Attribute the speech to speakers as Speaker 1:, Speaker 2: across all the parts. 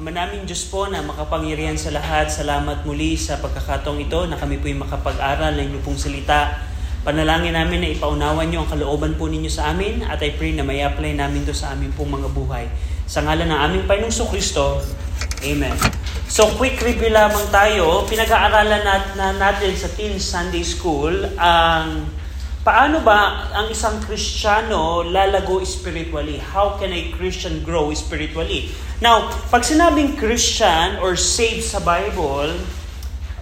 Speaker 1: Ama naming Diyos po na makapangyarihan sa lahat, salamat muli sa pagkakataong ito na kami po'y makapag-aral ng inyong salita. Panalangin namin na ipaunawan niyo ang kalooban po ninyo sa amin at I pray na may apply namin to sa aming pong mga buhay. Sa ngalan ng aming Panginoong Kristo, Amen. So quick review lamang tayo. Pinag-aaralan nat na natin sa Teen Sunday School ang paano ba ang isang Kristiyano lalago spiritually? How can a Christian grow spiritually? Now, pag sinabing Christian or saved sa Bible,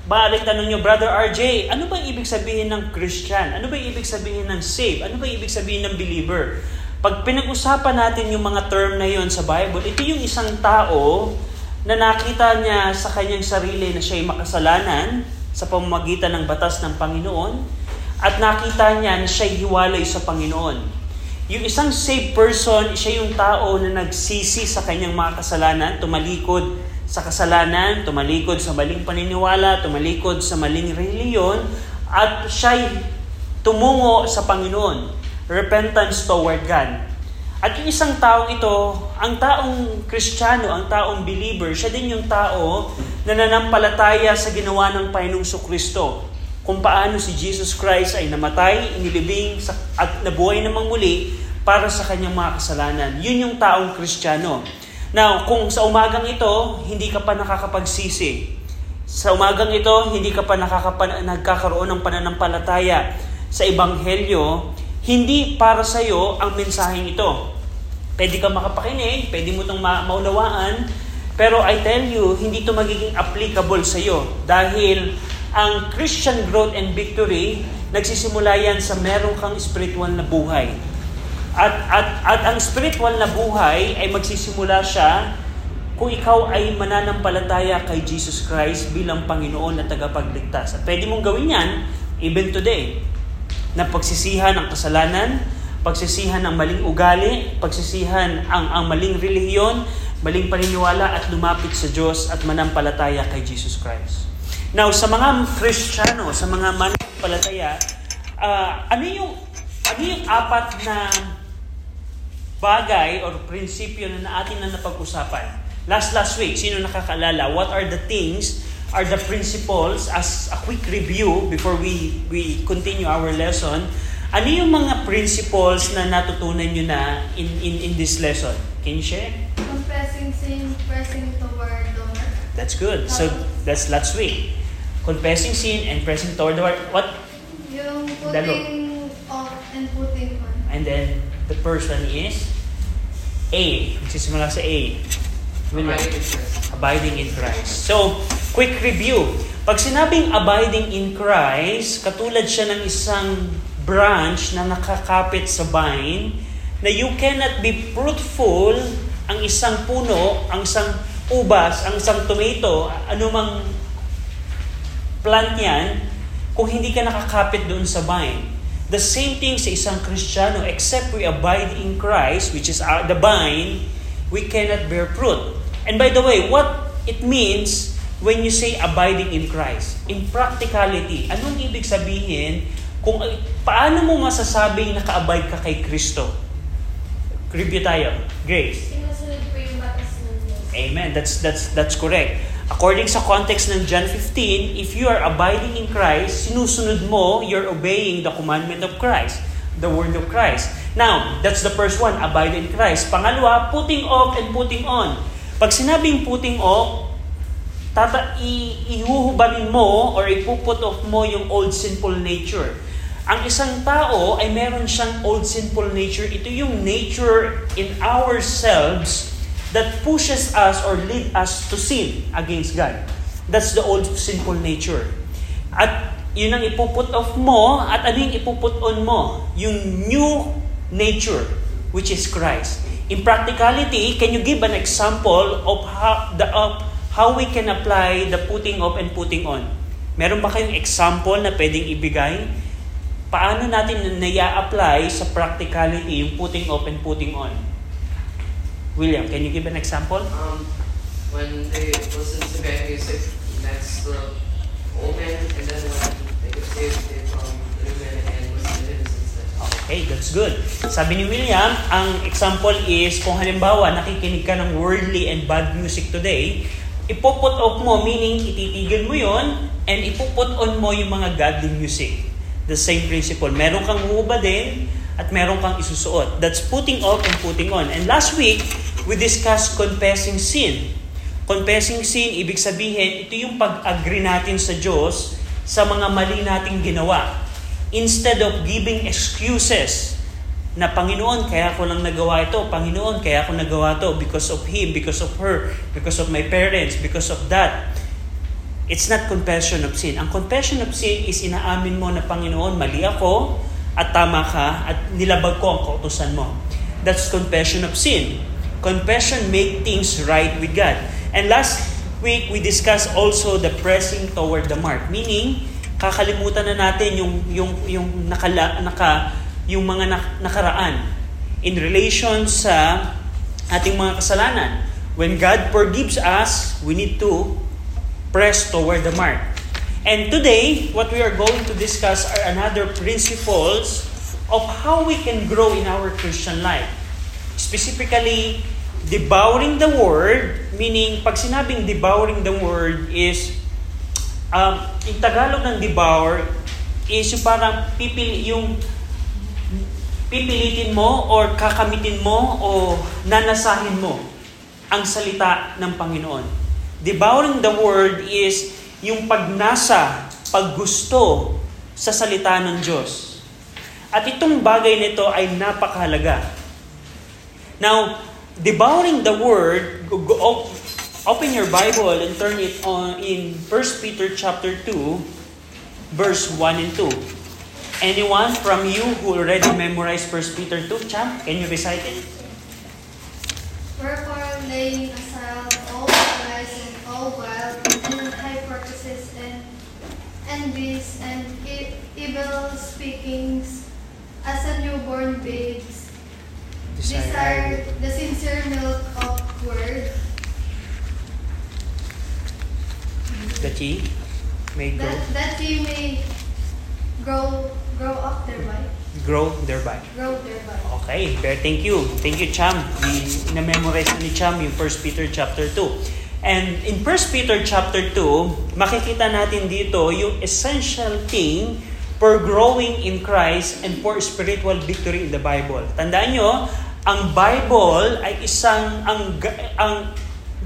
Speaker 1: Balik tanong nyo, Brother RJ, ano ba ibig sabihin ng Christian? Ano ba ibig sabihin ng saved? Ano ba ibig sabihin ng believer? Pag pinag-usapan natin yung mga term na yon sa Bible, ito yung isang tao na nakita niya sa kanyang sarili na siya'y makasalanan sa pamamagitan ng batas ng Panginoon at nakita niya na siya'y hiwalay sa Panginoon. Yung isang saved person, siya yung tao na nagsisi sa kanyang mga kasalanan, tumalikod sa kasalanan, tumalikod sa maling paniniwala, tumalikod sa maling reliyon, at siya'y tumungo sa Panginoon. Repentance toward God. At yung isang taong ito, ang taong kristyano, ang taong believer, siya din yung tao na nanampalataya sa ginawa ng Panginoong Kristo. Kung paano si Jesus Christ ay namatay, inilibing at nabuhay namang muli para sa kanyang mga kasalanan. Yun yung taong kristyano. Now, kung sa umagang ito, hindi ka pa nakakapagsisi, sa umagang ito, hindi ka pa nakakapan- nagkakaroon ng pananampalataya sa Ebanghelyo, hindi para sa iyo ang mensaheng ito. Pwede ka makapakinig, pwede mo itong ma- maunawaan, pero I tell you, hindi ito magiging applicable sa iyo dahil ang Christian growth and victory, nagsisimula yan sa meron kang spiritual na buhay. At, at, at ang spiritual na buhay ay magsisimula siya kung ikaw ay mananampalataya kay Jesus Christ bilang Panginoon at tagapagligtas. At pwede mong gawin yan even today. Na pagsisihan ang kasalanan, pagsisihan ang maling ugali, pagsisihan ang, ang maling relihiyon, maling paniniwala at lumapit sa Diyos at manampalataya kay Jesus Christ. Now, sa mga Kristiyano, sa mga manampalataya, uh, ano yung ano yung apat na bagay or prinsipyo na atin na napag-usapan. Last last week, sino nakakaalala? What are the things, are the principles as a quick review before we we continue our lesson? Ano yung mga principles na natutunan nyo na in, in, in this lesson? Can you share?
Speaker 2: Confessing sin, pressing Lord.
Speaker 1: That's good. So, that's last week. Confessing sin and pressing toward the Lord. What?
Speaker 2: Yung putting off and putting on.
Speaker 1: And then, the first one is A. Magsisimula sa A.
Speaker 3: Abiding in Christ.
Speaker 1: Abiding in Christ. So, quick review. Pag sinabing abiding in Christ, katulad siya ng isang branch na nakakapit sa vine, na you cannot be fruitful ang isang puno, ang isang ubas, ang isang tomato, anumang plant yan, kung hindi ka nakakapit doon sa vine. The same thing sa isang Kristiyano, except we abide in Christ, which is our, the vine, we cannot bear fruit. And by the way, what it means when you say abiding in Christ? In practicality, anong ibig sabihin kung paano mo masasabing naka-abide ka kay Kristo? Review tayo. Grace.
Speaker 2: Sinusunod
Speaker 1: Amen. That's that's that's correct. According sa context ng John 15, if you are abiding in Christ, sinusunod mo, you're obeying the commandment of Christ, the word of Christ. Now, that's the first one, abide in Christ. Pangalawa, putting off and putting on. Pag sinabing putting off, tata i- ihuhubarin mo or ipuput off mo yung old sinful nature. Ang isang tao ay meron siyang old sinful nature. Ito yung nature in ourselves that pushes us or lead us to sin against God. That's the old sinful nature. At yun ang ipuput off mo at ano yung ipuput on mo? Yung new nature, which is Christ. In practicality, can you give an example of how, the, of how we can apply the putting off and putting on? Meron ba kayong example na pwedeng ibigay? Paano natin naya-apply sa practicality yung putting off and putting on? William, can you give an example?
Speaker 3: Um, when they listen to bad music, that's the old man, and then when they get saved, they um, the new man and listen to hymns instead.
Speaker 1: Okay, that's good. Sabi ni William, ang example is kung halimbawa nakikinig ka ng worldly and bad music today, ipoput off mo, meaning ititigil mo yon and ipuput on mo yung mga godly music. The same principle. Meron kang din at meron kang isusuot. That's putting off and putting on. And last week, we discussed confessing sin. Confessing sin, ibig sabihin, ito yung pag-agree natin sa Diyos sa mga mali nating ginawa Instead of giving excuses na Panginoon, kaya ko lang nagawa ito. Panginoon, kaya ko nagawa to because of him, because of her, because of my parents, because of that. It's not confession of sin. Ang confession of sin is inaamin mo na Panginoon, mali ako at tama ka at nilabag ko ang kautusan mo. That's confession of sin. Confession make things right with God. And last week, we discussed also the pressing toward the mark. Meaning, kakalimutan na natin yung yung yung nakala, naka yung mga nakaraan in relation sa ating mga kasalanan. When God forgives us, we need to press toward the mark. And today, what we are going to discuss are another principles of how we can grow in our Christian life. Specifically, devouring the word, meaning pag sinabing devouring the word is um, yung Tagalog ng devour is yung parang pipili, yung pipilitin mo or kakamitin mo o nanasahin mo ang salita ng Panginoon. Devouring the word is yung pagnasa, paggusto sa salita ng Diyos. At itong bagay nito ay napakahalaga. Now, devouring the word, Open your Bible and turn it on in 1 Peter chapter 2, verse 1 and 2. Anyone from you who already memorized 1 Peter 2, Champ, can you recite it?
Speaker 2: Wherefore, laying aside all malice and all guile and hypocrisy and envies and evil speakings, as a newborn babes, desire the sincere milk of word
Speaker 1: that ye may grow,
Speaker 2: That, that ye may grow grow up thereby.
Speaker 1: grow thereby.
Speaker 2: Grow thereby.
Speaker 1: Okay, very thank you. Thank you, Cham. Na-memorize na ni Cham yung 1 Peter chapter 2. And in 1 Peter chapter 2, makikita natin dito yung essential thing for growing in Christ and for spiritual victory in the Bible. Tandaan nyo, ang Bible ay isang ang, ang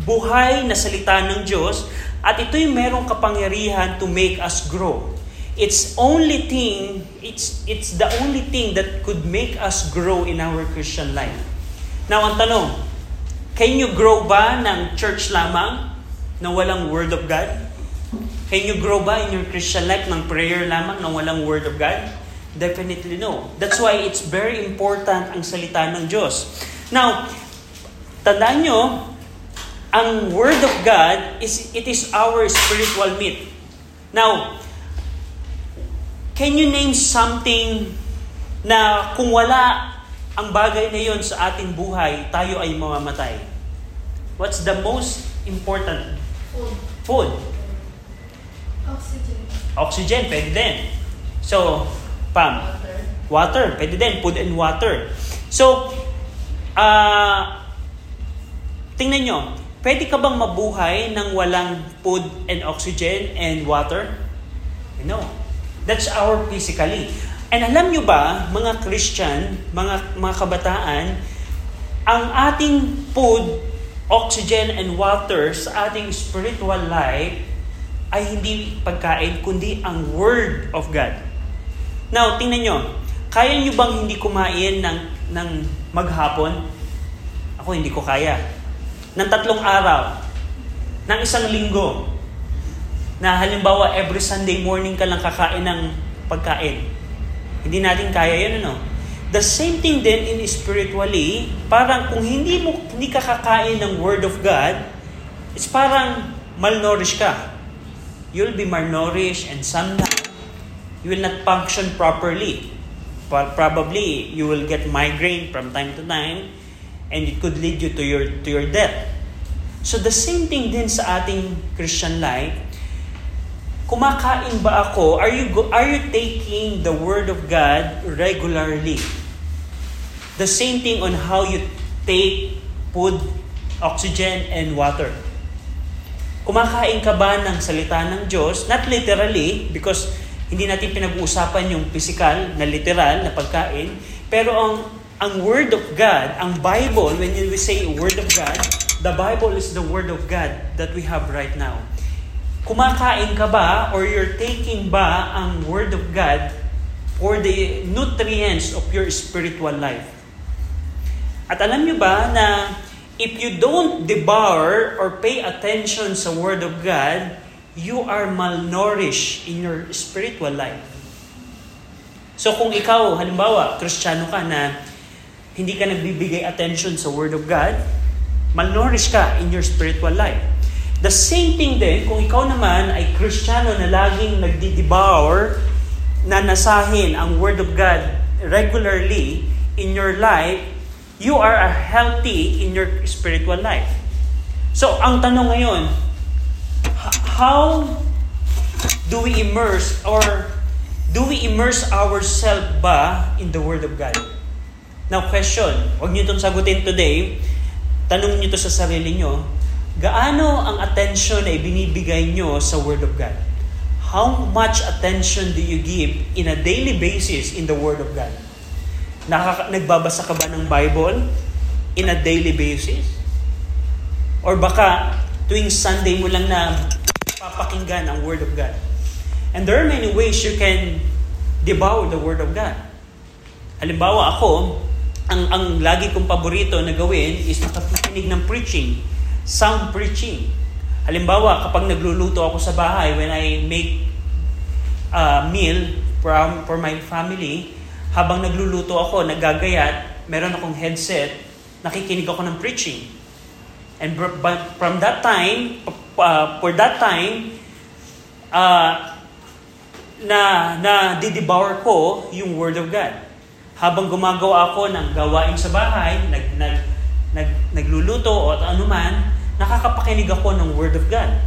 Speaker 1: buhay na salita ng Diyos at ito'y merong kapangyarihan to make us grow. It's only thing, it's, it's the only thing that could make us grow in our Christian life. Now, ang tanong, can you grow ba ng church lamang na walang Word of God? Can you grow ba in your Christian life ng prayer lamang na walang Word of God? Definitely no. That's why it's very important ang salita ng Diyos. Now, tandaan nyo, ang Word of God, is it is our spiritual meat. Now, can you name something na kung wala ang bagay na yon sa ating buhay, tayo ay mamamatay? What's the most important?
Speaker 2: Food.
Speaker 1: Food.
Speaker 2: Oxygen.
Speaker 1: Oxygen, pwede din. So, Pam?
Speaker 3: Water.
Speaker 1: Pwede din. Food and water. So, uh, tingnan nyo, Pwede ka bang mabuhay ng walang food and oxygen and water? No. That's our physically. And alam nyo ba, mga Christian, mga, mga kabataan, ang ating food, oxygen, and water sa ating spiritual life ay hindi pagkain, kundi ang Word of God. Now, tingnan nyo, kaya nyo bang hindi kumain ng, ng maghapon? Ako hindi ko kaya ng tatlong araw, ng isang linggo, na halimbawa every Sunday morning ka lang kakain ng pagkain. Hindi natin kaya yun, ano? The same thing din in spiritually, parang kung hindi mo hindi ka kakain ng Word of God, it's parang malnourished ka. You'll be malnourished and sometimes you will not function properly. Probably you will get migraine from time to time and it could lead you to your to your death. So the same thing din sa ating Christian life. kumakain ba ako? Are you go, are you taking the word of God regularly? The same thing on how you take food, oxygen, and water. Kumakain ka ba ng salita ng Diyos? Not literally, because hindi natin pinag-uusapan yung physical na literal na pagkain. Pero ang, ang Word of God, ang Bible, when we say Word of God, the Bible is the Word of God that we have right now. Kumakain ka ba or you're taking ba ang Word of God for the nutrients of your spiritual life? At alam nyo ba na if you don't devour or pay attention sa Word of God, you are malnourished in your spiritual life. So kung ikaw, halimbawa, kristyano ka na hindi ka nagbibigay attention sa Word of God, malnourished ka in your spiritual life. The same thing din, kung ikaw naman ay kristyano na laging nagdi-devour, na nasahin ang Word of God regularly in your life, you are healthy in your spiritual life. So, ang tanong ngayon, how do we immerse or do we immerse ourselves ba in the Word of God? Now, question, huwag niyo itong sagutin today. Tanong niyo to sa sarili niyo, gaano ang attention na ibinibigay niyo sa Word of God? How much attention do you give in a daily basis in the Word of God? Nakaka- nagbabasa ka ba ng Bible in a daily basis? Or baka tuwing Sunday mo lang na papakinggan ang Word of God? And there are many ways you can devour the Word of God. Halimbawa ako, ang, ang lagi kong paborito na gawin is makakikinig ng preaching, sound preaching. Halimbawa, kapag nagluluto ako sa bahay, when I make a meal from, for my family, habang nagluluto ako, nagagayat, meron akong headset, nakikinig ako ng preaching. And from that time, uh, for that time, uh, na, na didevour ko yung Word of God. Habang gumagawa ako ng gawain sa bahay, nag, nag, nag, nagluluto o anuman, nakakapakinig ako ng Word of God.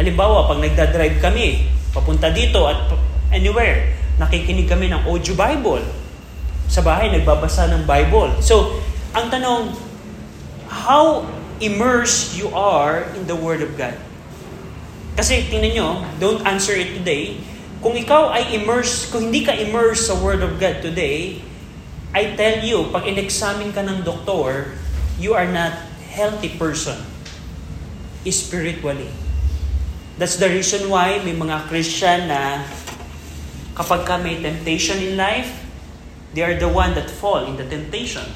Speaker 1: Halimbawa, pag nagdadrive kami, papunta dito at anywhere, nakikinig kami ng audio Bible. Sa bahay, nagbabasa ng Bible. So, ang tanong, how immersed you are in the Word of God? Kasi tingnan nyo, don't answer it today. Kung ikaw ay immersed, kung hindi ka immersed sa Word of God today, I tell you, pag in-examine ka ng doktor, you are not healthy person spiritually. That's the reason why may mga Christian na kapag ka may temptation in life, they are the one that fall in the temptation.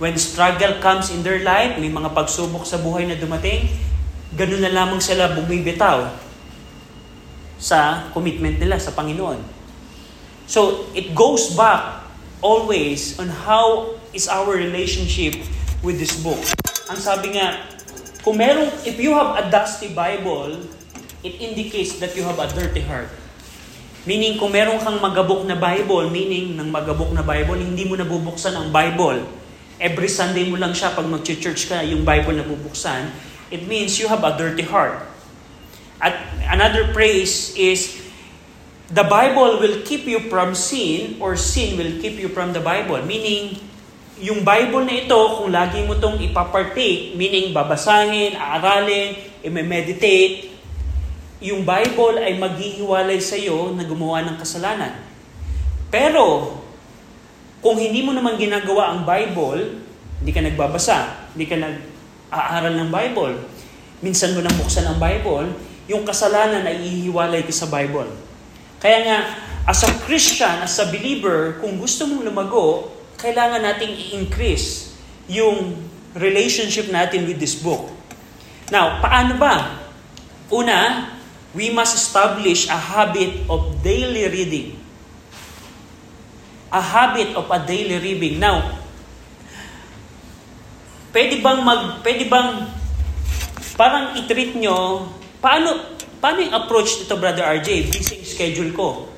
Speaker 1: When struggle comes in their life, may mga pagsubok sa buhay na dumating, ganun na lamang sila bumibitaw sa commitment nila sa Panginoon. So, it goes back always on how is our relationship with this book. Ang sabi nga, kung meron, if you have a dusty Bible, it indicates that you have a dirty heart. Meaning, kung meron kang magabok na Bible, meaning ng magabok na Bible, hindi mo nabubuksan ang Bible. Every Sunday mo lang siya pag mag-church ka, yung Bible na bubuksan, it means you have a dirty heart. At another praise is, the Bible will keep you from sin or sin will keep you from the Bible. Meaning, yung Bible na ito, kung lagi mo itong ipapartake, meaning babasahin, aaralin, i-meditate, yung Bible ay maghihiwalay sa iyo na gumawa ng kasalanan. Pero, kung hindi mo naman ginagawa ang Bible, hindi ka nagbabasa, hindi ka nag-aaral ng Bible, minsan mo nang buksan ang Bible, yung kasalanan ay ihiwalay ka sa Bible. Kaya nga, as a Christian, as a believer, kung gusto mong lumago, kailangan nating i-increase yung relationship natin with this book. Now, paano ba? Una, we must establish a habit of daily reading. A habit of a daily reading. Now, pwede bang mag, pwede bang parang i-treat nyo, paano, paano yung approach nito, Brother RJ? Busy yung schedule ko.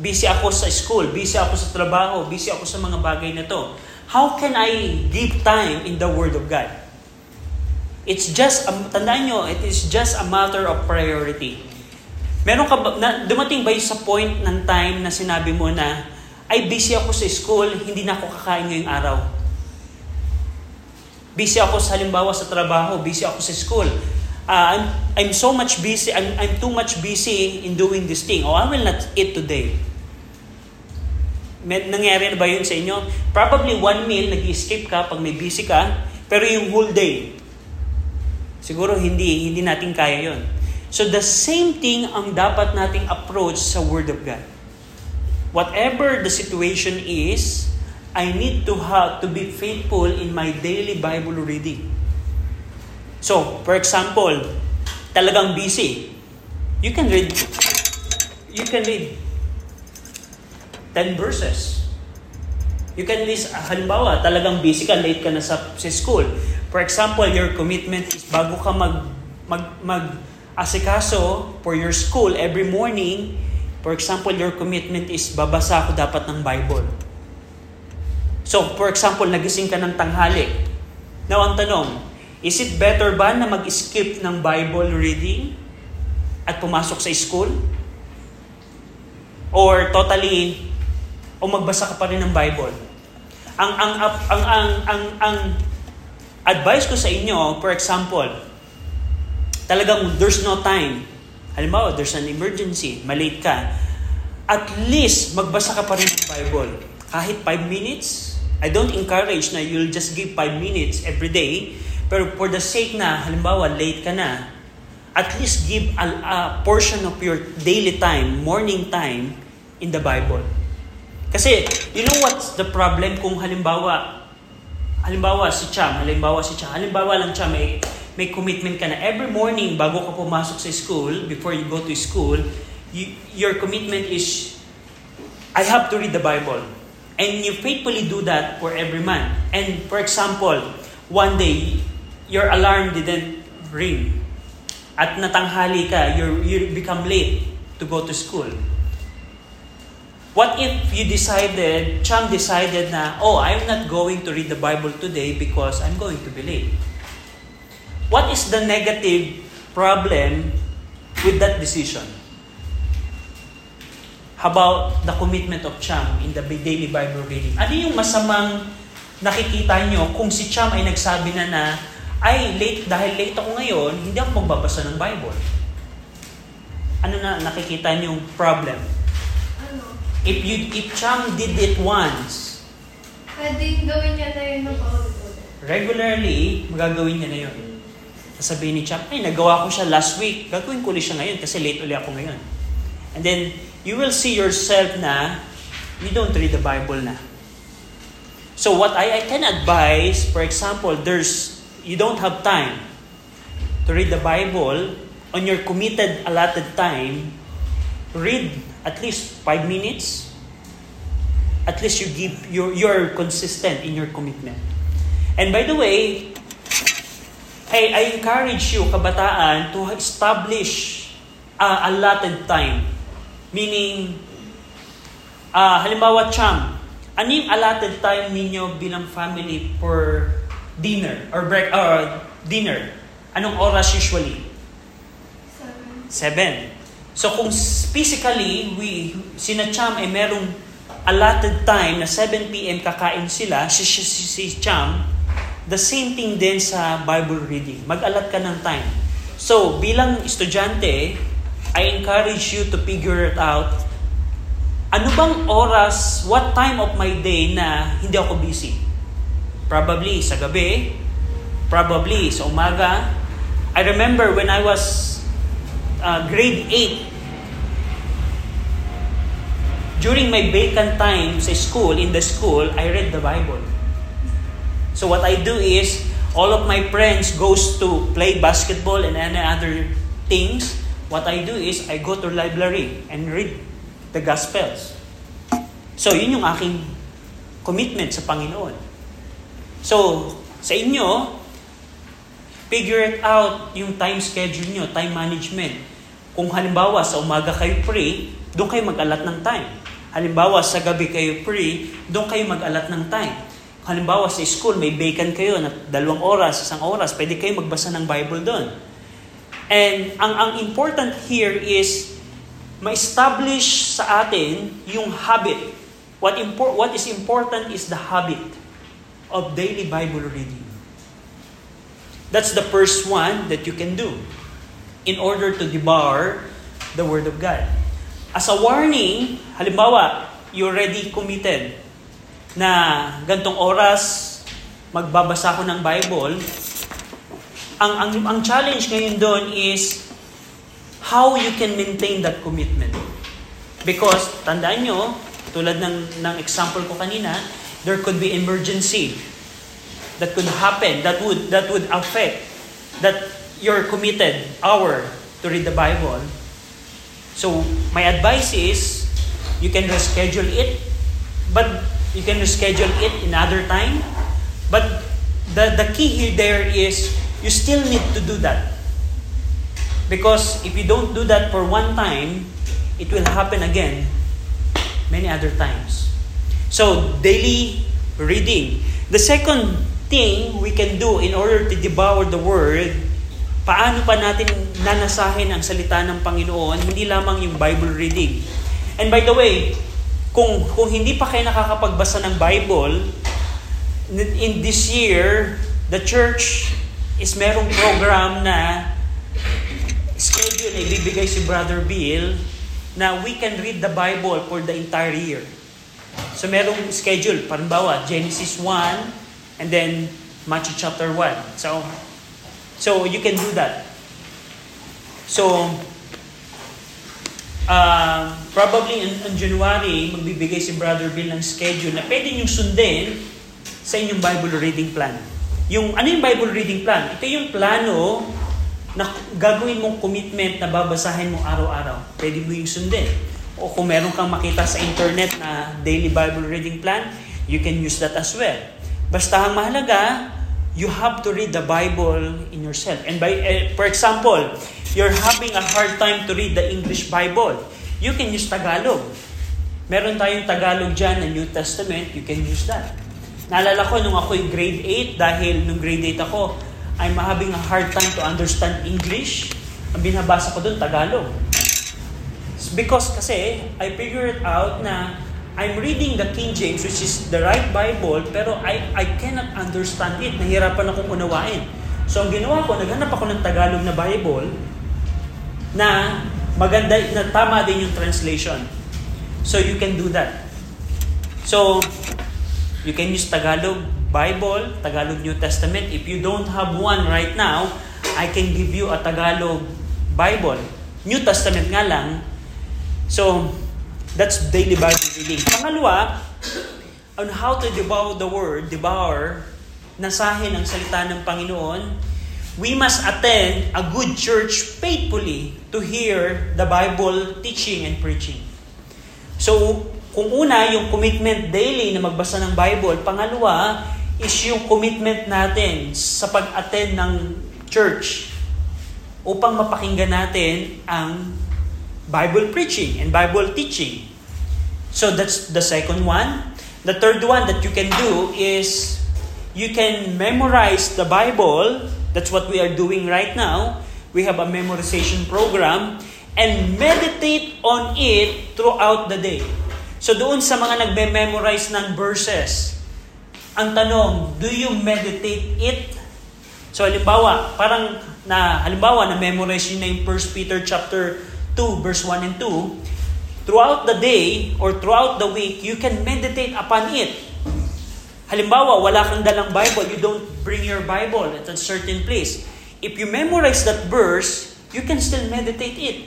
Speaker 1: Busy ako sa school, busy ako sa trabaho, busy ako sa mga bagay na to. How can I give time in the Word of God? It's just, um, tandaan nyo, it is just a matter of priority. Meron ka ba, na, dumating ba sa point ng time na sinabi mo na, ay busy ako sa school, hindi na ako kakain ngayong araw. Busy ako sa halimbawa sa trabaho, busy ako sa school. Uh, I'm, I'm so much busy, I'm, I'm too much busy in doing this thing. Oh, I will not eat today. May, nangyari na ba yun sa inyo? Probably one meal, nag-escape ka pag may busy ka, pero yung whole day, siguro hindi, hindi natin kaya yon. So the same thing ang dapat nating approach sa Word of God. Whatever the situation is, I need to have to be faithful in my daily Bible reading. So, for example, talagang busy. You can read you can read 10 verses. You can list, halimbawa, talagang busy ka, late ka na sa, sa school. For example, your commitment is bago ka mag, mag, mag asikaso for your school every morning, for example, your commitment is babasa ako dapat ng Bible. So, for example, nagising ka ng tanghali. Now, ang tanong, is it better ba na mag-skip ng Bible reading at pumasok sa school? Or totally, o magbasa ka pa rin ng Bible? Ang, ang, ang, ang, ang, ang, ang advice ko sa inyo, for example, talagang there's no time. Halimbawa, there's an emergency, malate ka. At least, magbasa ka pa rin ng Bible. Kahit 5 minutes, I don't encourage na you'll just give 5 minutes every day. Pero for the sake na, halimbawa, late ka na, at least give a, a portion of your daily time, morning time, in the Bible. Kasi, you know what's the problem kung halimbawa, halimbawa si Cham, halimbawa si Cham, halimbawa lang Cham, may, may commitment ka na every morning bago ka pumasok sa school, before you go to school, you, your commitment is, I have to read the Bible. And you faithfully do that for every month. And for example, one day, your alarm didn't ring. At natanghali ka, you you become late to go to school. What if you decided, Cham decided na, oh, I'm not going to read the Bible today because I'm going to be late. What is the negative problem with that decision? How about the commitment of Cham in the daily Bible reading? Ano yung masamang nakikita nyo kung si Cham ay nagsabi na na, ay, late, dahil late ako ngayon, hindi ako magbabasa ng Bible. Ano na nakikita nyo yung problem?
Speaker 2: Ano?
Speaker 1: If you if Cham did it once,
Speaker 2: Pwedeng gawin niya na yun ng
Speaker 1: regularly, magagawin niya na yun. Sasabihin ni Cham, ay, nagawa ko siya last week. Gagawin ko ulit siya ngayon kasi late ulit ako ngayon. And then, you will see yourself na you don't read the Bible na. So what I, I can advise, for example, there's you don't have time to read the Bible on your committed allotted time, read at least five minutes. At least you give you're, you're consistent in your commitment. And by the way, I, I encourage you, kabataan, to establish uh, allotted time. Meaning, uh, halimbawa, cham, ano yung allotted time ninyo bilang family for dinner or break or dinner? Anong oras usually?
Speaker 2: Seven.
Speaker 1: Seven. So kung physically, we, sina Cham ay merong allotted time na 7 p.m. kakain sila, si, si, si, si Cham, the same thing din sa Bible reading. Mag-alat ka ng time. So, bilang estudyante, I encourage you to figure it out. Ano bang oras, what time of my day na hindi ako busy? Probably sa gabi, probably sa umaga. I remember when I was uh, grade 8, during my vacant time sa school, in the school, I read the Bible. So what I do is, all of my friends goes to play basketball and any other things. What I do is, I go to library and read the Gospels. So, yun yung aking commitment sa Panginoon. So, sa inyo, figure it out yung time schedule nyo, time management. Kung halimbawa sa umaga kayo free, doon kayo mag-alat ng time. Halimbawa sa gabi kayo free, doon kayo mag-alat ng time. Halimbawa sa school, may vacant kayo na dalawang oras, isang oras, pwede kayo magbasa ng Bible doon. And ang, ang important here is, ma-establish sa atin yung habit. What, impor- what is important is the habit of daily Bible reading. That's the first one that you can do in order to devour the Word of God. As a warning, halimbawa, you already committed na gantong oras magbabasa ko ng Bible, ang, ang, ang challenge ngayon doon is how you can maintain that commitment. Because, tandaan nyo, tulad ng, ng example ko kanina, there could be emergency that could happen, that would, that would affect that you're committed hour to read the Bible. So, my advice is, you can reschedule it, but you can reschedule it in other time. But the, the key here there is, you still need to do that. Because if you don't do that for one time, it will happen again many other times. So, daily reading. The second thing we can do in order to devour the Word, paano pa natin nanasahin ang salita ng Panginoon, hindi lamang yung Bible reading. And by the way, kung, kung hindi pa kayo nakakapagbasa ng Bible, in this year, the church is merong program na schedule na ibibigay si Brother Bill na we can read the Bible for the entire year. So merong schedule, parimbawa, Genesis 1 and then Matthew chapter 1. So so you can do that. So uh, probably in, in January, magbibigay si Brother Bill ng schedule na pwede niyong sundin sa inyong Bible reading plan. Yung, ano yung Bible reading plan? Ito yung plano na gagawin mong commitment na babasahin mo araw-araw. Pwede mo yung sundin. O kung meron kang makita sa internet na daily Bible reading plan, you can use that as well. Basta ang mahalaga, you have to read the Bible in yourself. And by, uh, for example, you're having a hard time to read the English Bible, you can use Tagalog. Meron tayong Tagalog dyan na New Testament, you can use that. Naalala ko nung ako'y grade 8, dahil nung grade 8 ako, I'm having a hard time to understand English. Ang binabasa ko doon, Tagalog. Because kasi, I figured out na I'm reading the King James, which is the right Bible, pero I, I cannot understand it. Nahirapan akong unawain. So, ang ginawa ko, naghanap ako ng Tagalog na Bible na maganda, na tama din yung translation. So, you can do that. So, you can use Tagalog Bible, Tagalog New Testament. If you don't have one right now, I can give you a Tagalog Bible. New Testament nga lang. So, that's daily Bible reading. Pangalawa, on how to devour the Word, devour, nasahin ang salita ng Panginoon, we must attend a good church faithfully to hear the Bible teaching and preaching. So, kung una, yung commitment daily na magbasa ng Bible. Pangalawa, is yung commitment natin sa pag-attend ng church upang mapakinggan natin ang Bible preaching and Bible teaching. So that's the second one. The third one that you can do is you can memorize the Bible. That's what we are doing right now. We have a memorization program and meditate on it throughout the day. So doon sa mga nagme-memorize ng verses, ang tanong, do you meditate it? So halimbawa, parang na halimbawa na memorize niyo na yung 1 Peter chapter 2 verse 1 and 2, throughout the day or throughout the week, you can meditate upon it. Halimbawa, wala kang dalang Bible, you don't bring your Bible at a certain place. If you memorize that verse, you can still meditate it.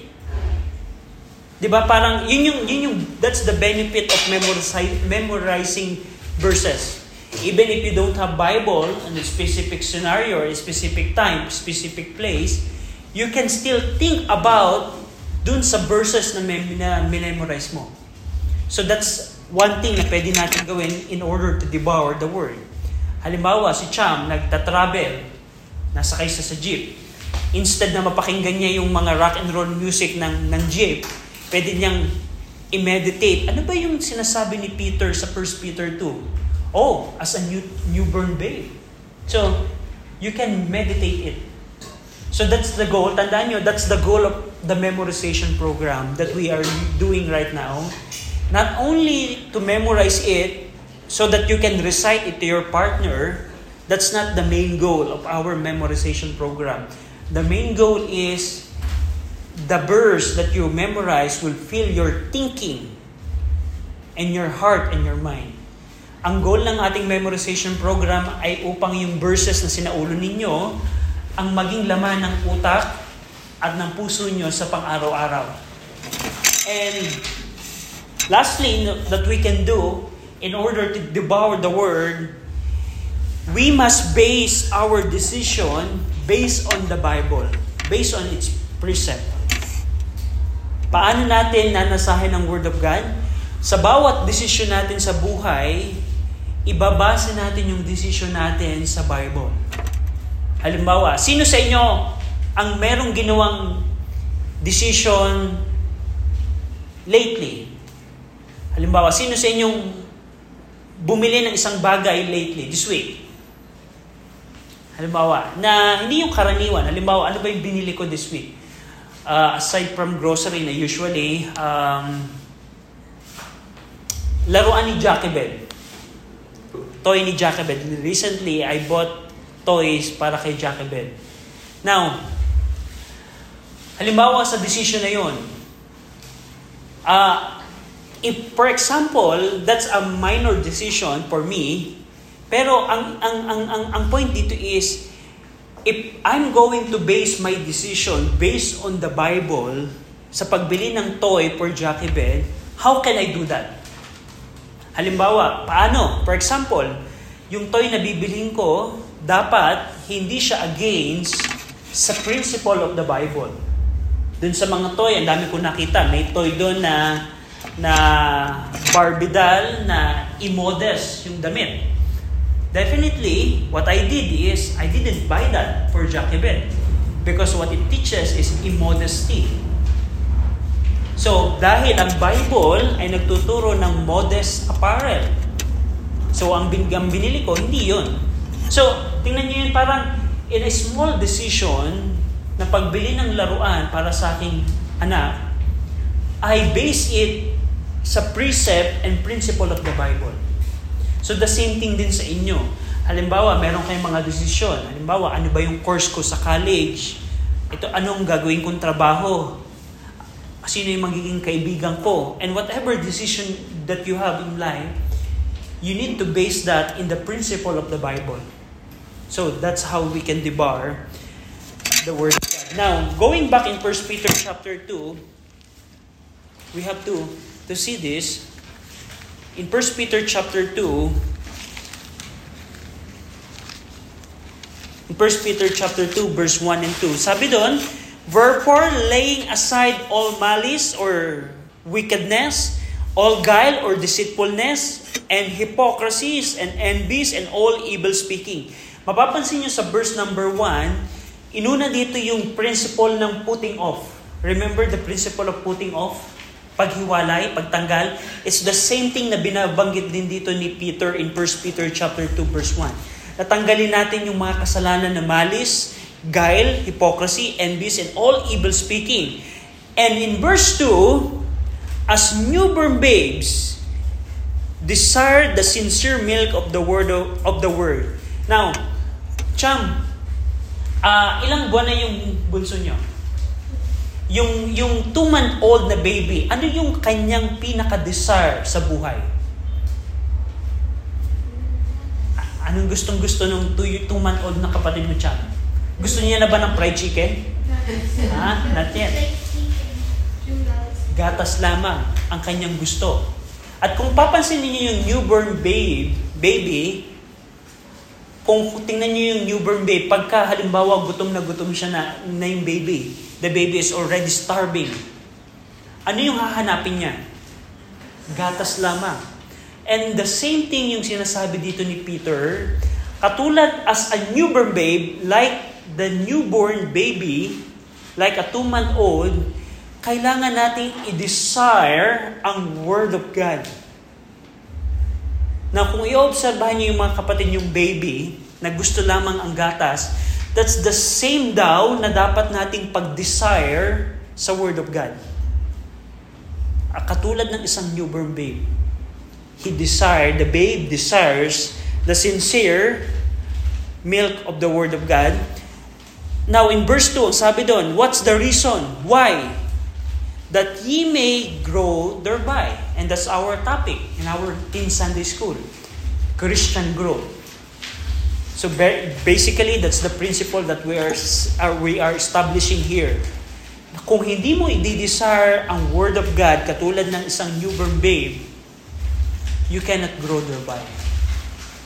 Speaker 1: 'Di ba? Parang yun yung yun yung that's the benefit of memorizing memorizing verses. Even if you don't have Bible in a specific scenario or a specific time, specific place, you can still think about dun sa verses na, mem- na memorize mo. So that's one thing na pwede natin gawin in order to devour the Word. Halimbawa, si Cham, nagta-travel, nasakay siya sa jeep. Instead na mapakinggan niya yung mga rock and roll music ng, ng jeep, pwede niyang i-meditate. Ano ba yung sinasabi ni Peter sa 1 Peter 2? Oh, as a new, newborn babe. So, you can meditate it. So that's the goal. Tandaan nyo, that's the goal of the memorization program that we are doing right now, not only to memorize it so that you can recite it to your partner, that's not the main goal of our memorization program. The main goal is the verse that you memorize will fill your thinking and your heart and your mind. Ang goal ng ating memorization program ay upang yung verses na sinaulo ninyo ang maging laman ng utak at ng puso nyo sa pang-araw-araw. And lastly, that we can do in order to devour the word, we must base our decision based on the Bible, based on its precept. Paano natin nanasahin ang Word of God? Sa bawat desisyon natin sa buhay, ibabase natin yung desisyon natin sa Bible. Halimbawa, sino sa inyo ang merong ginawang decision lately? Halimbawa, sino sa inyong bumili ng isang bagay lately, this week? Halimbawa, na hindi yung karaniwan. Halimbawa, ano ba yung binili ko this week? Uh, aside from grocery na usually, um, laruan ni Jacobel. Toy ni Jacobel. Recently, I bought toys para kay Jacobel. Now, halimbawa sa decision na yon, uh, if for example, that's a minor decision for me, pero ang ang ang ang, ang point dito is if I'm going to base my decision based on the Bible sa pagbili ng toy for Jackie Bell, how can I do that? Halimbawa, paano? For example, yung toy na bibilhin ko, dapat hindi siya against sa principle of the Bible. Dun sa mga toy, ang dami ko nakita. May toy doon na na Barbie doll na immodest yung damit. Definitely, what I did is, I didn't buy that for Jacobin. Because what it teaches is immodesty. So, dahil ang Bible ay nagtuturo ng modest apparel. So, ang, bin- ang binili ko, hindi yun. So, tingnan niyo yun parang in a small decision na pagbili ng laruan para sa aking anak, I base it sa precept and principle of the Bible. So the same thing din sa inyo. Halimbawa, meron kayong mga desisyon. Halimbawa, ano ba yung course ko sa college? Ito, anong gagawin kong trabaho? Sino yung magiging kaibigan ko? And whatever decision that you have in life, you need to base that in the principle of the Bible. So that's how we can debar the word of God. Now, going back in 1 Peter chapter 2, we have to to see this in 1 Peter chapter 2, in 1 Peter chapter 2 verse 1 and 2, sabi doon, Wherefore, laying aside all malice or wickedness, all guile or deceitfulness, and hypocrisies, and envies, and all evil speaking. Mapapansin nyo sa verse number 1, inuna dito yung principle ng putting off. Remember the principle of putting off? Paghiwalay, pagtanggal. It's the same thing na binabanggit din dito ni Peter in 1 Peter chapter 2 verse 1. Natanggalin natin yung mga kasalanan na malis, guile, hypocrisy, envies, and all evil speaking. And in verse 2, as newborn babes, desire the sincere milk of the word of, of the word. Now, Cham, uh, ilang buwan na yung bunso nyo? Yung, yung two-month-old na baby, ano yung kanyang pinaka-desire sa buhay? Anong gustong-gusto ng two-month-old na kapatid mo, Cham? Gusto niya na ba ng fried chicken? Ha? Not yet. Gatas lamang ang kanyang gusto. At kung papansin niyo yung newborn babe, baby, kung tingnan niyo yung newborn babe, pagka halimbawa gutom na gutom siya na, na yung baby, the baby is already starving. Ano yung hahanapin niya? Gatas lamang. And the same thing yung sinasabi dito ni Peter, katulad as a newborn babe, like the newborn baby, like a two-month-old, kailangan nating i-desire ang Word of God. Na kung i-obserbahan niyo yung mga kapatid yung baby, na gusto lamang ang gatas, that's the same daw na dapat nating pag-desire sa Word of God. Ah, Katulad ng isang newborn babe. He desired, the babe desires the sincere milk of the Word of God. Now, in verse 2, ang sabi doon, what's the reason? Why? That ye may grow thereby. And that's our topic in our in Sunday school. Christian growth. So basically, that's the principle that we are, are uh, we are establishing here. Kung hindi mo i-desire ang Word of God katulad ng isang newborn babe, you cannot grow thereby.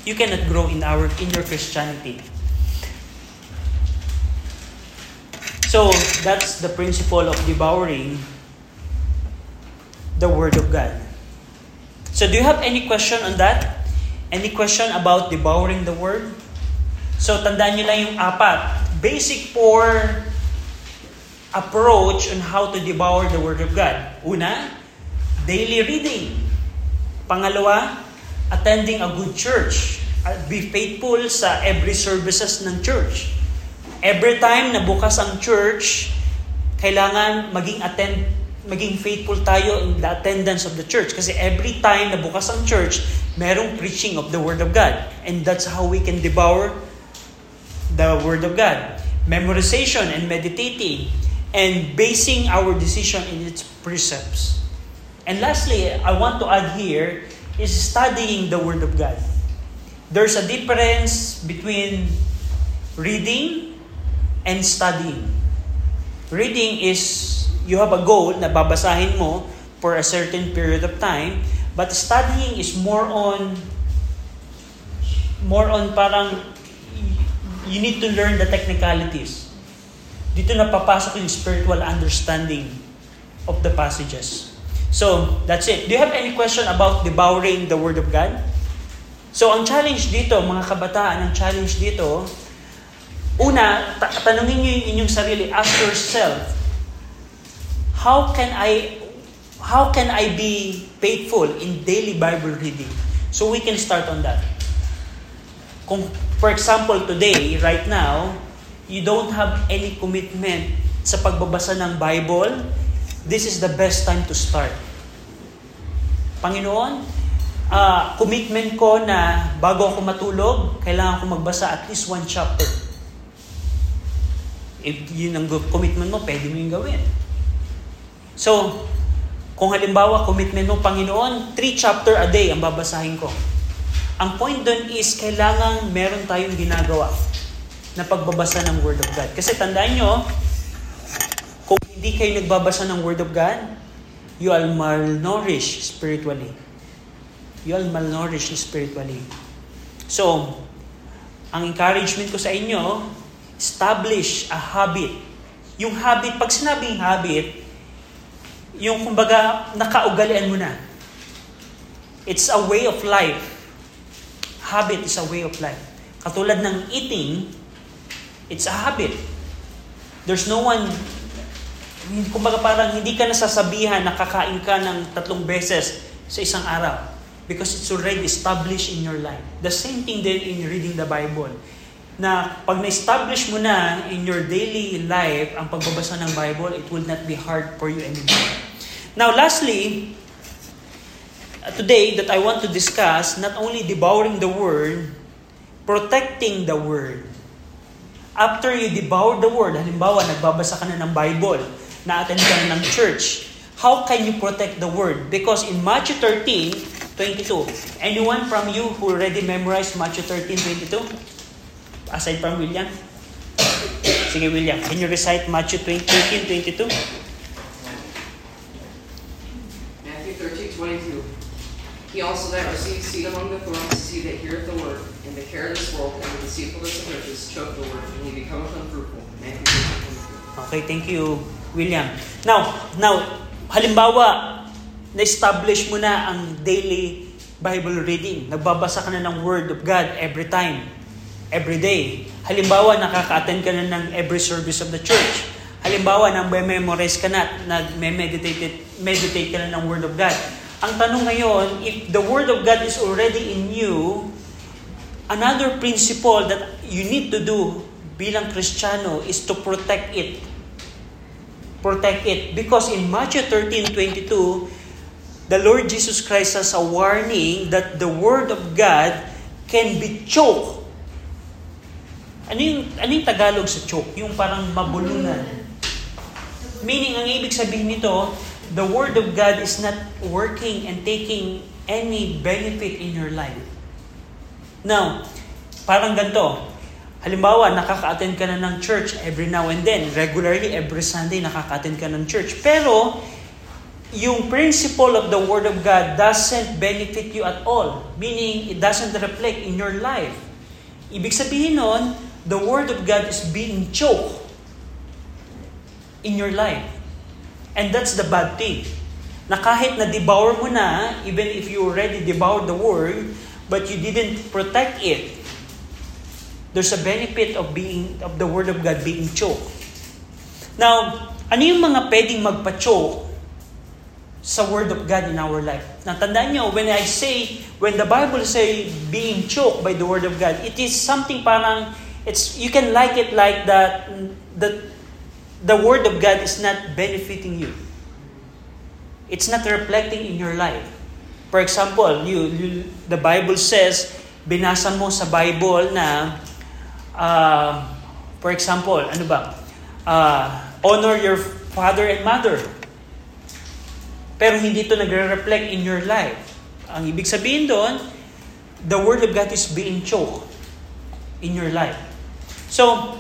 Speaker 1: You cannot grow in our in your Christianity. So that's the principle of devouring the Word of God. So do you have any question on that? Any question about devouring the Word? So tandaan nyo lang yung apat. Basic four approach on how to devour the Word of God. Una, daily reading. Pangalawa, attending a good church. Be faithful sa every services ng church. Every time na bukas ang church, kailangan maging attend maging faithful tayo in the attendance of the church. Kasi every time na bukas ang church, merong preaching of the Word of God. And that's how we can devour the Word of God. Memorization and meditating and basing our decision in its precepts. And lastly, I want to add here is studying the Word of God. There's a difference between reading and studying. Reading is you have a goal na babasahin mo for a certain period of time, but studying is more on more on parang you need to learn the technicalities. Dito na papasok yung spiritual understanding of the passages. So, that's it. Do you have any question about devouring the Word of God? So, ang challenge dito, mga kabataan, ang challenge dito, una, ta- tanungin niyo yung inyong sarili, ask yourself, how can I how can I be faithful in daily Bible reading? So we can start on that. Kung, for example, today, right now, you don't have any commitment sa pagbabasa ng Bible, this is the best time to start. Panginoon, ah, commitment ko na bago ako matulog, kailangan ko magbasa at least one chapter. If yun ang commitment mo, pwede mo yung gawin. So, kung halimbawa commitment mo, Panginoon, three chapter a day ang babasahin ko. Ang point doon is kailangan meron tayong ginagawa na pagbabasa ng Word of God. Kasi tandaan nyo, kung hindi kayo nagbabasa ng Word of God, you are malnourished spiritually. You are malnourished spiritually. So, ang encouragement ko sa inyo, establish a habit. Yung habit, pag sinabing habit, yung kumbaga nakaugalian mo na. It's a way of life. Habit is a way of life. Katulad ng eating, it's a habit. There's no one, kumbaga parang hindi ka nasasabihan na kakain ka ng tatlong beses sa isang araw. Because it's already established in your life. The same thing din in reading the Bible. Na pag na-establish mo na in your daily life ang pagbabasa ng Bible, it will not be hard for you anymore. Now, lastly, today that I want to discuss, not only devouring the Word, protecting the Word. After you devour the Word, halimbawa, nagbabasa ka na ng Bible, na-attend ka na ng church, how can you protect the Word? Because in Matthew 13, 22, anyone from you who already memorized Matthew 13, 22? Aside from William? Sige, William. Can you recite Matthew 20, 13, 22?
Speaker 3: Matthew 13, 22. He also that receives seed among the thorns is he that heareth the word, and the care of this world and the deceitfulness of riches choke the word, and he becometh unfruitful. Matthew 13, 22.
Speaker 1: Okay, thank you, William. Now, now, halimbawa, na-establish mo na ang daily Bible reading. Nagbabasa ka na ng Word of God every time, every day. Halimbawa, nakaka-attend ka na ng every service of the church. Halimbawa, nang-memorize ka na, nag-meditate meditate ka na ng Word of God. Ang tanong ngayon, if the Word of God is already in you, another principle that you need to do bilang Kristiyano is to protect it. protect it. Because in Matthew 13:22, the Lord Jesus Christ has a warning that the Word of God can be choked. Ano yung, ano yung Tagalog sa choke? Yung parang mabulunan. Meaning, ang ibig sabihin nito, the Word of God is not working and taking any benefit in your life. Now, parang ganito. Halimbawa, nakaka-attend ka na ng church every now and then. Regularly, every Sunday, nakaka-attend ka ng church. Pero, yung principle of the Word of God doesn't benefit you at all. Meaning, it doesn't reflect in your life. Ibig sabihin nun, the Word of God is being choked in your life. And that's the bad thing. Na kahit na-devour mo na, even if you already devoured the Word, but you didn't protect it, there's a benefit of being of the Word of God being choked. Now, ano yung mga pwedeng magpa-choke sa Word of God in our life. Natandaan nyo, when I say, when the Bible say being choked by the Word of God, it is something parang, it's, you can like it like that, that the Word of God is not benefiting you. It's not reflecting in your life. For example, you, you the Bible says, binasa mo sa Bible na, uh, for example, ano ba? Uh, honor your father and mother. Pero hindi ito nagre-reflect in your life. Ang ibig sabihin doon, the Word of God is being choked in your life. So,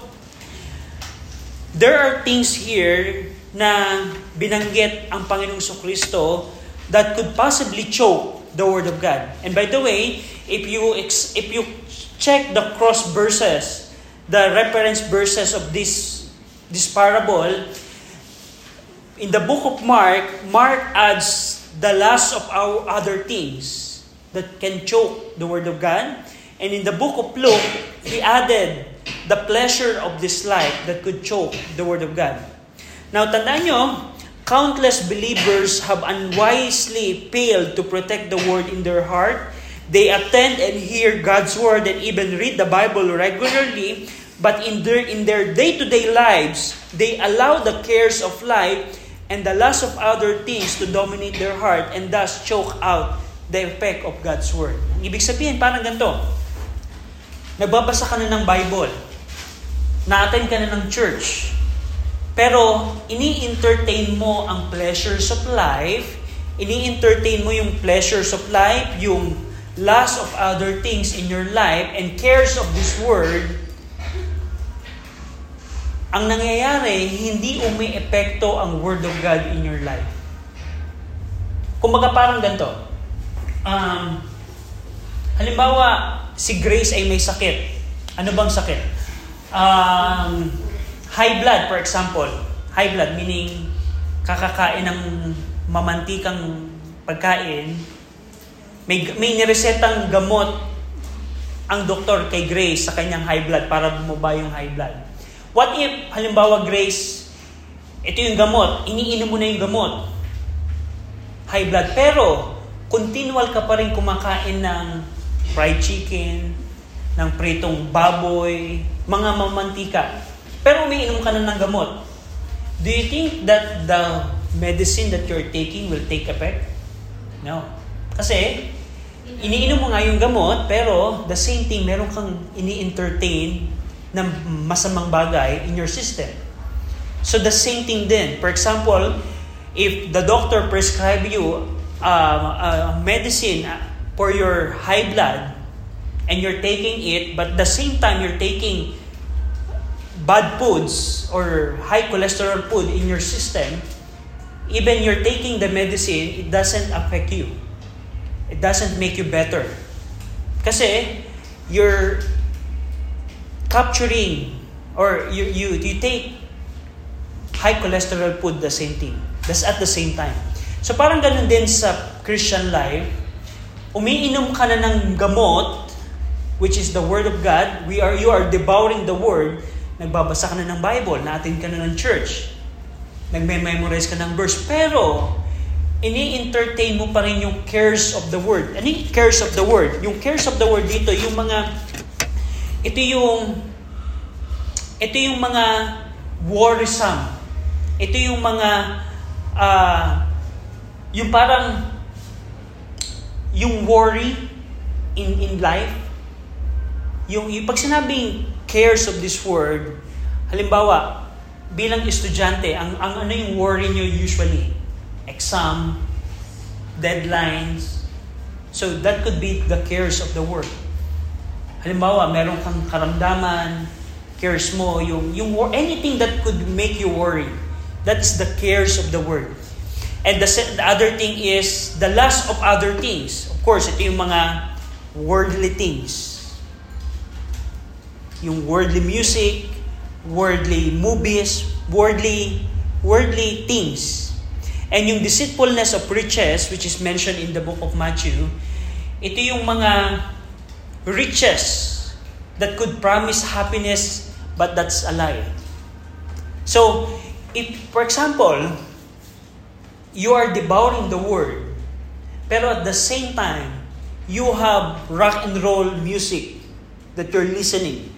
Speaker 1: there are things here na binanggit ang Panginoong Kristo that could possibly choke the Word of God. And by the way, if you ex- if you check the cross verses, the reference verses of this this parable, in the book of Mark, Mark adds the last of our other things that can choke the Word of God. And in the book of Luke, he added the pleasure of this life that could choke the Word of God. Now, tandaan nyo, countless believers have unwisely failed to protect the Word in their heart. They attend and hear God's Word and even read the Bible regularly, but in their, in their day-to-day lives, they allow the cares of life and the lust of other things to dominate their heart and thus choke out the effect of God's Word. Ibig sabihin, parang ganito. Nagbabasa ka na ng Bible. Na-attend ka na ng church. Pero, ini-entertain mo ang pleasures of life, ini-entertain mo yung pleasures of life, yung lust of other things in your life, and cares of this world, ang nangyayari, hindi umi-epekto ang Word of God in your life. Kumbaga parang ganito. Um, halimbawa, si Grace ay may sakit. Ano bang sakit? Um, high blood, for example. High blood, meaning kakakain ng mamantikang pagkain. May, may niresetang gamot ang doktor kay Grace sa kanyang high blood para bumaba yung high blood. What if, halimbawa, Grace, ito yung gamot, iniinom mo na yung gamot, high blood, pero continual ka pa rin kumakain ng fried chicken, ng pritong baboy, mga mamantika, pero umiinom ka na ng gamot. Do you think that the medicine that you're taking will take effect? No. Kasi, iniinom mo nga yung gamot, pero the same thing, meron kang ini-entertain ng masamang bagay in your system. So the same thing din. For example, if the doctor prescribe you uh, a medicine for your high blood and you're taking it, but the same time you're taking bad foods or high cholesterol food in your system, even you're taking the medicine, it doesn't affect you. It doesn't make you better. Kasi you're capturing or you, you, you take high cholesterol food the same thing. That's at the same time. So parang ganun din sa Christian life, umiinom ka na ng gamot, which is the Word of God, we are, you are devouring the Word, nagbabasa ka na ng Bible, natin ka na ng church, nagme-memorize ka ng verse, pero ini-entertain mo pa rin yung cares of the Word. Ano yung cares of the Word? Yung cares of the Word dito, yung mga ito yung ito yung mga worrisome Ito yung mga, ah, yung parang, yung worry in in life, yung, yung pag sinabing cares of this world, halimbawa, bilang estudyante, ang, ang ano yung worry nyo usually? Exam, deadlines. So that could be the cares of the world. Halimbawa, meron kang karamdaman, cares mo, yung, yung anything that could make you worry. That's the cares of the world. And the, the other thing is the lust of other things. Of course, ito yung mga worldly things. Yung worldly music, worldly movies, worldly worldly things. And yung deceitfulness of riches, which is mentioned in the book of Matthew, ito yung mga riches that could promise happiness, but that's a lie. So, if, for example, you are devouring the word, pero at the same time, you have rock and roll music that you're listening.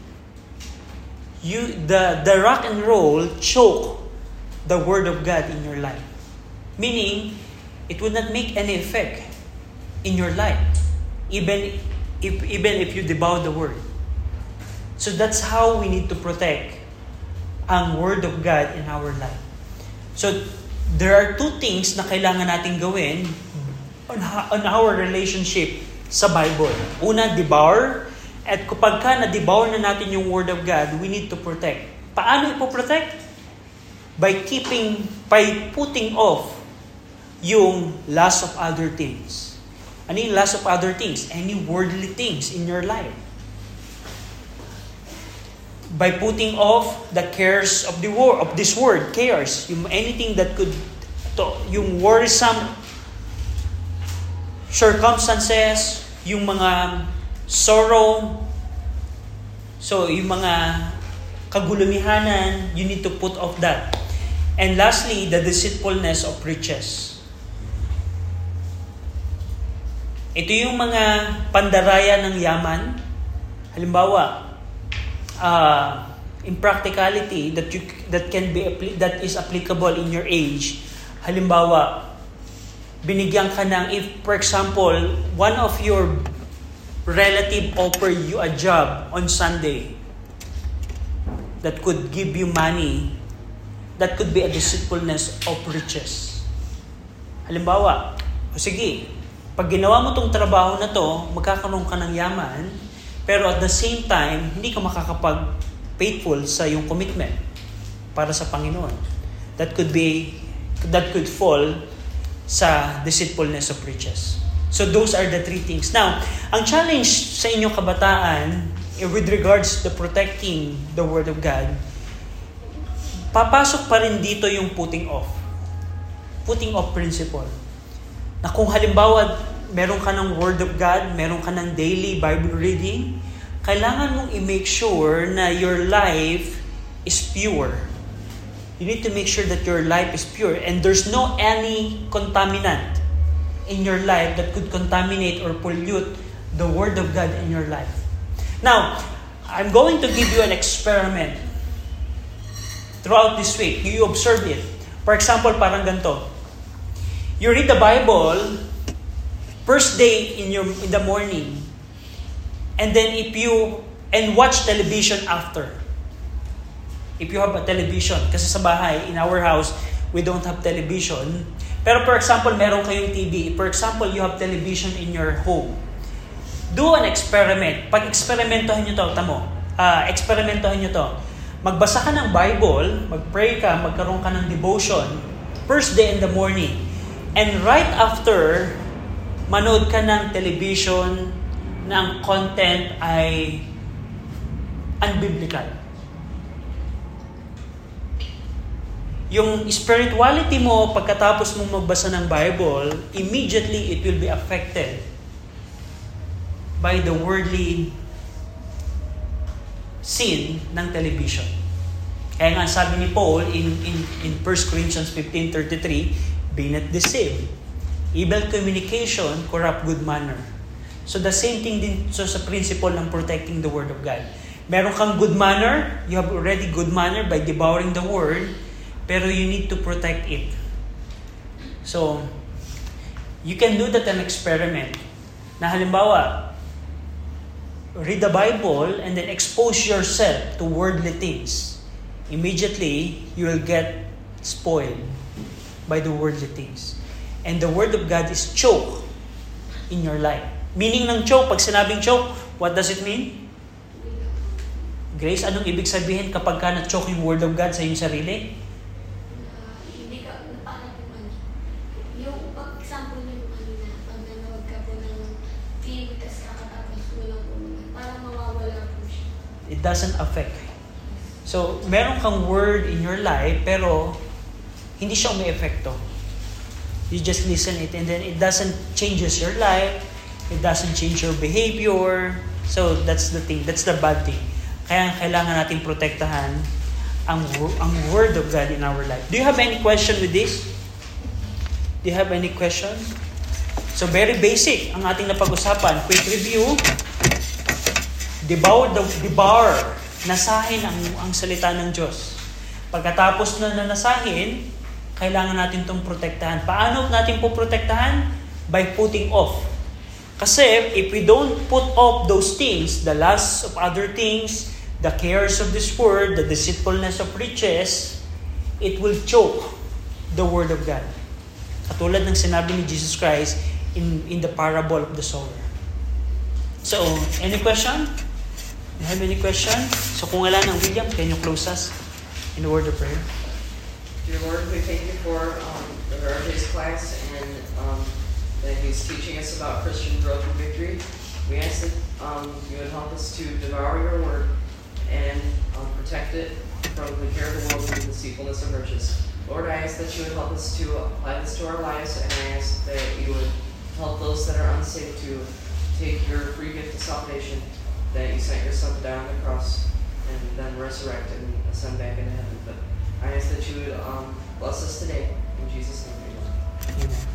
Speaker 1: You, the, the rock and roll choke the word of God in your life. Meaning, it would not make any effect in your life, even if, even if you devour the word. So that's how we need to protect ang word of God in our life. So there are two things na kailangan natin gawin on, on our relationship sa Bible. Una, devour. At kapag ka na-devour na natin yung word of God, we need to protect. Paano ipoprotect? By keeping, by putting off yung lust of other things. Ano yung lust of other things? Any worldly things in your life by putting off the cares of the world of this world cares yung anything that could to, yung worrisome circumstances yung mga sorrow. So yung mga kagulumihanan you need to put off that. And lastly the deceitfulness of riches. Ito yung mga pandaraya ng yaman. Halimbawa uh, in practicality that you that can be that is applicable in your age. Halimbawa binigyan ka ng if for example one of your relative offer you a job on Sunday that could give you money that could be a deceitfulness of riches halimbawa o sige pag ginawa mo tong trabaho na to magkakaroon ka ng yaman pero at the same time, hindi ka makakapag-faithful sa yung commitment para sa Panginoon. That could be, that could fall sa deceitfulness of riches. So those are the three things. Now, ang challenge sa inyong kabataan eh, with regards to protecting the Word of God, papasok pa rin dito yung putting off. Putting off principle. Na kung halimbawa, meron ka ng Word of God, meron ka ng daily Bible reading, kailangan mong i-make sure na your life is pure. You need to make sure that your life is pure and there's no any contaminant in your life that could contaminate or pollute the Word of God in your life. Now, I'm going to give you an experiment throughout this week. You observe it. For example, parang ganito. You read the Bible, first day in your in the morning and then if you and watch television after if you have a television kasi sa bahay in our house we don't have television pero for example meron kayong TV for example you have television in your home. Do an experiment. Pag experimentohan nyo to. Tamo uh, experimentohan nyo to. Magbasa ka ng Bible magpray ka magkaroon ka ng devotion first day in the morning. And right after manood ka ng television na ang content ay unbiblical. Yung spirituality mo pagkatapos mong magbasa ng Bible, immediately it will be affected by the worldly sin ng television. Kaya nga sabi ni Paul in, in, in 1 Corinthians 15.33, Be not deceived Evil communication, corrupt good manner. So the same thing din so sa principle ng protecting the Word of God. Meron kang good manner, you have already good manner by devouring the Word, Pero you need to protect it. So, you can do that an experiment. Na halimbawa, read the Bible and then expose yourself to worldly things. Immediately, you will get spoiled by the worldly things. And the Word of God is choke in your life. Meaning ng choke, pag sinabing choke, what does it mean? Grace, anong ibig sabihin kapag ka na-choke yung Word of God sa iyong sarili? It doesn't affect. So, meron kang word in your life, pero hindi siya umi-epekto. You just listen it and then it doesn't changes your life. It doesn't change your behavior. So, that's the thing. That's the bad thing. Kaya kailangan natin protektahan ang, ang word of God in our life. Do you have any question with this? Do you have any question? So, very basic ang ating napag-usapan. Quick review. Devour, the, devour, nasahin ang, ang salita ng Diyos. Pagkatapos na nanasahin, kailangan natin itong protektahan. Paano natin po protektahan? By putting off. Kasi if we don't put off those things, the lust of other things, the cares of this world, the deceitfulness of riches, it will choke the Word of God. Katulad ng sinabi ni Jesus Christ in, in the parable of the sower. So, any question? You have any question? So kung wala nang William, can you close us in a word of prayer?
Speaker 3: Dear Lord, we thank you for um, Brother RJ's class and um, that he's teaching us about Christian growth and victory. We ask that um, you would help us to devour your word and um, protect it from the care of the world and the deceitfulness of riches. Lord, I ask that you would help us to apply this to our lives, and I ask that you would help those that are unsaved to take your free gift of salvation, that you sent your son to die on the cross and then resurrect and ascend back into heaven. But I ask that you would um, bless us today. In Jesus' name, amen. amen.